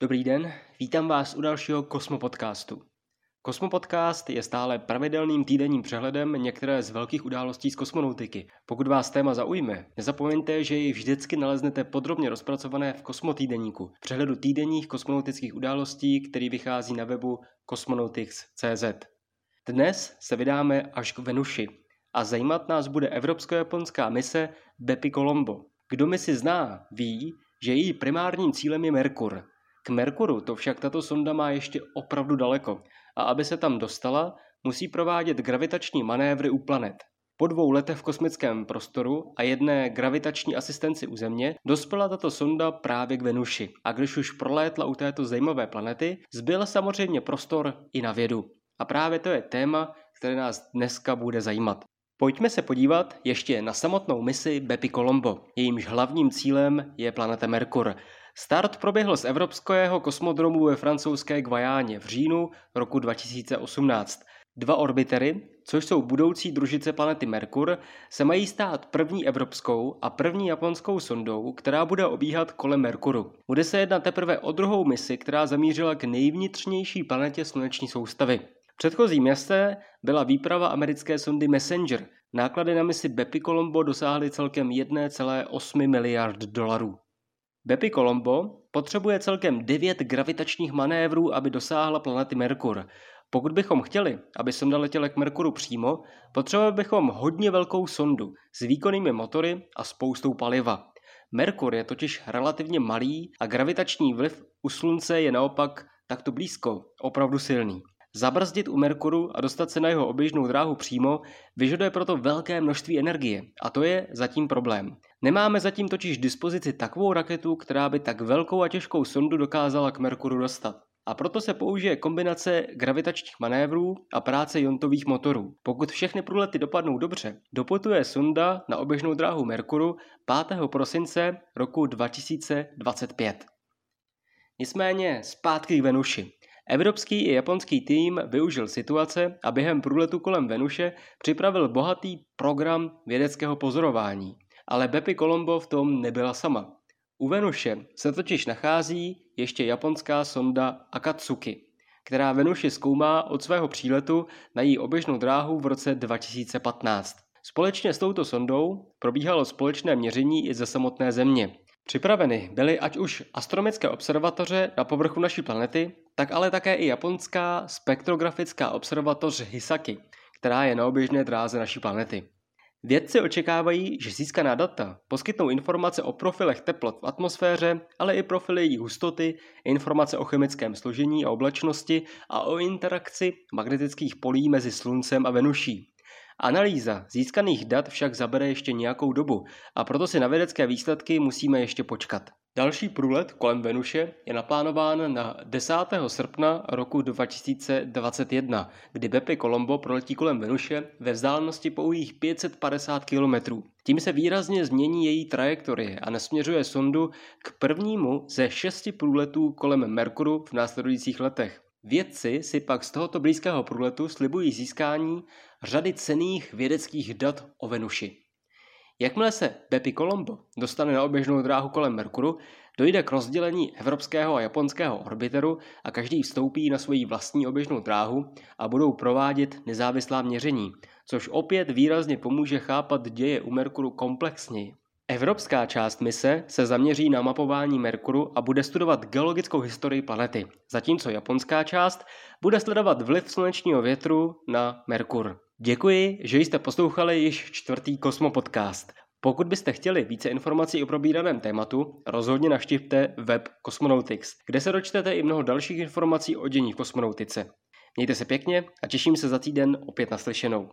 Dobrý den, vítám vás u dalšího Kosmopodcastu. Kosmopodcast je stále pravidelným týdenním přehledem některé z velkých událostí z kosmonautiky. Pokud vás téma zaujme, nezapomeňte, že ji vždycky naleznete podrobně rozpracované v Kosmotýdeníku, přehledu týdenních kosmonautických událostí, který vychází na webu cosmonautics.cz. Dnes se vydáme až k Venuši a zajímat nás bude evropsko-japonská mise Bepi Colombo. Kdo misi zná, ví, že její primárním cílem je Merkur – k Merkuru to však tato sonda má ještě opravdu daleko a aby se tam dostala, musí provádět gravitační manévry u planet. Po dvou letech v kosmickém prostoru a jedné gravitační asistenci u Země dospěla tato sonda právě k Venuši. A když už prolétla u této zajímavé planety, zbyl samozřejmě prostor i na vědu. A právě to je téma, které nás dneska bude zajímat. Pojďme se podívat ještě na samotnou misi Bepi Colombo. Jejímž hlavním cílem je planeta Merkur. Start proběhl z evropského kosmodromu ve francouzské Guajáně v říjnu roku 2018. Dva orbitery, což jsou budoucí družice planety Merkur, se mají stát první evropskou a první japonskou sondou, která bude obíhat kolem Merkuru. Bude se jednat teprve o druhou misi, která zamířila k nejvnitřnější planetě sluneční soustavy. Předchozí městé byla výprava americké sondy Messenger. Náklady na misi Bepi Colombo dosáhly celkem 1,8 miliard dolarů. Bepi Colombo potřebuje celkem 9 gravitačních manévrů, aby dosáhla planety Merkur. Pokud bychom chtěli, aby sonda letěla k Merkuru přímo, potřebovali bychom hodně velkou sondu s výkonnými motory a spoustou paliva. Merkur je totiž relativně malý a gravitační vliv u Slunce je naopak takto blízko, opravdu silný. Zabrzdit u Merkuru a dostat se na jeho oběžnou dráhu přímo vyžaduje proto velké množství energie a to je zatím problém. Nemáme zatím totiž dispozici takovou raketu, která by tak velkou a těžkou sondu dokázala k Merkuru dostat. A proto se použije kombinace gravitačních manévrů a práce jontových motorů. Pokud všechny průlety dopadnou dobře, doputuje sonda na oběžnou dráhu Merkuru 5. prosince roku 2025. Nicméně zpátky k Venuši. Evropský i japonský tým využil situace a během průletu kolem Venuše připravil bohatý program vědeckého pozorování. Ale Bepi Colombo v tom nebyla sama. U Venuše se totiž nachází ještě japonská sonda Akatsuki, která Venuši zkoumá od svého příletu na její oběžnou dráhu v roce 2015. Společně s touto sondou probíhalo společné měření i ze samotné Země. Připraveny byly ať už astronomické observatoře na povrchu naší planety, tak ale také i japonská spektrografická observatoř Hisaki, která je na oběžné dráze naší planety. Vědci očekávají, že získaná data poskytnou informace o profilech teplot v atmosféře, ale i profily její hustoty, informace o chemickém složení a oblačnosti a o interakci magnetických polí mezi Sluncem a Venuší. Analýza získaných dat však zabere ještě nějakou dobu a proto si na vědecké výsledky musíme ještě počkat. Další průlet kolem Venuše je naplánován na 10. srpna roku 2021, kdy Bepi Colombo proletí kolem Venuše ve vzdálenosti pouhých 550 km. Tím se výrazně změní její trajektorie a nasměřuje sondu k prvnímu ze šesti průletů kolem Merkuru v následujících letech. Vědci si pak z tohoto blízkého průletu slibují získání řady cených vědeckých dat o Venuši. Jakmile se Bepi Colombo dostane na oběžnou dráhu kolem Merkuru, dojde k rozdělení evropského a japonského orbiteru a každý vstoupí na svoji vlastní oběžnou dráhu a budou provádět nezávislá měření, což opět výrazně pomůže chápat děje u Merkuru komplexněji. Evropská část mise se zaměří na mapování Merkuru a bude studovat geologickou historii planety, zatímco japonská část bude sledovat vliv slunečního větru na Merkur. Děkuji, že jste poslouchali již čtvrtý Kosmo podcast. Pokud byste chtěli více informací o probíraném tématu, rozhodně navštivte web Cosmonautics, kde se dočtete i mnoho dalších informací o dění v kosmonautice. Mějte se pěkně a těším se za týden opět naslyšenou.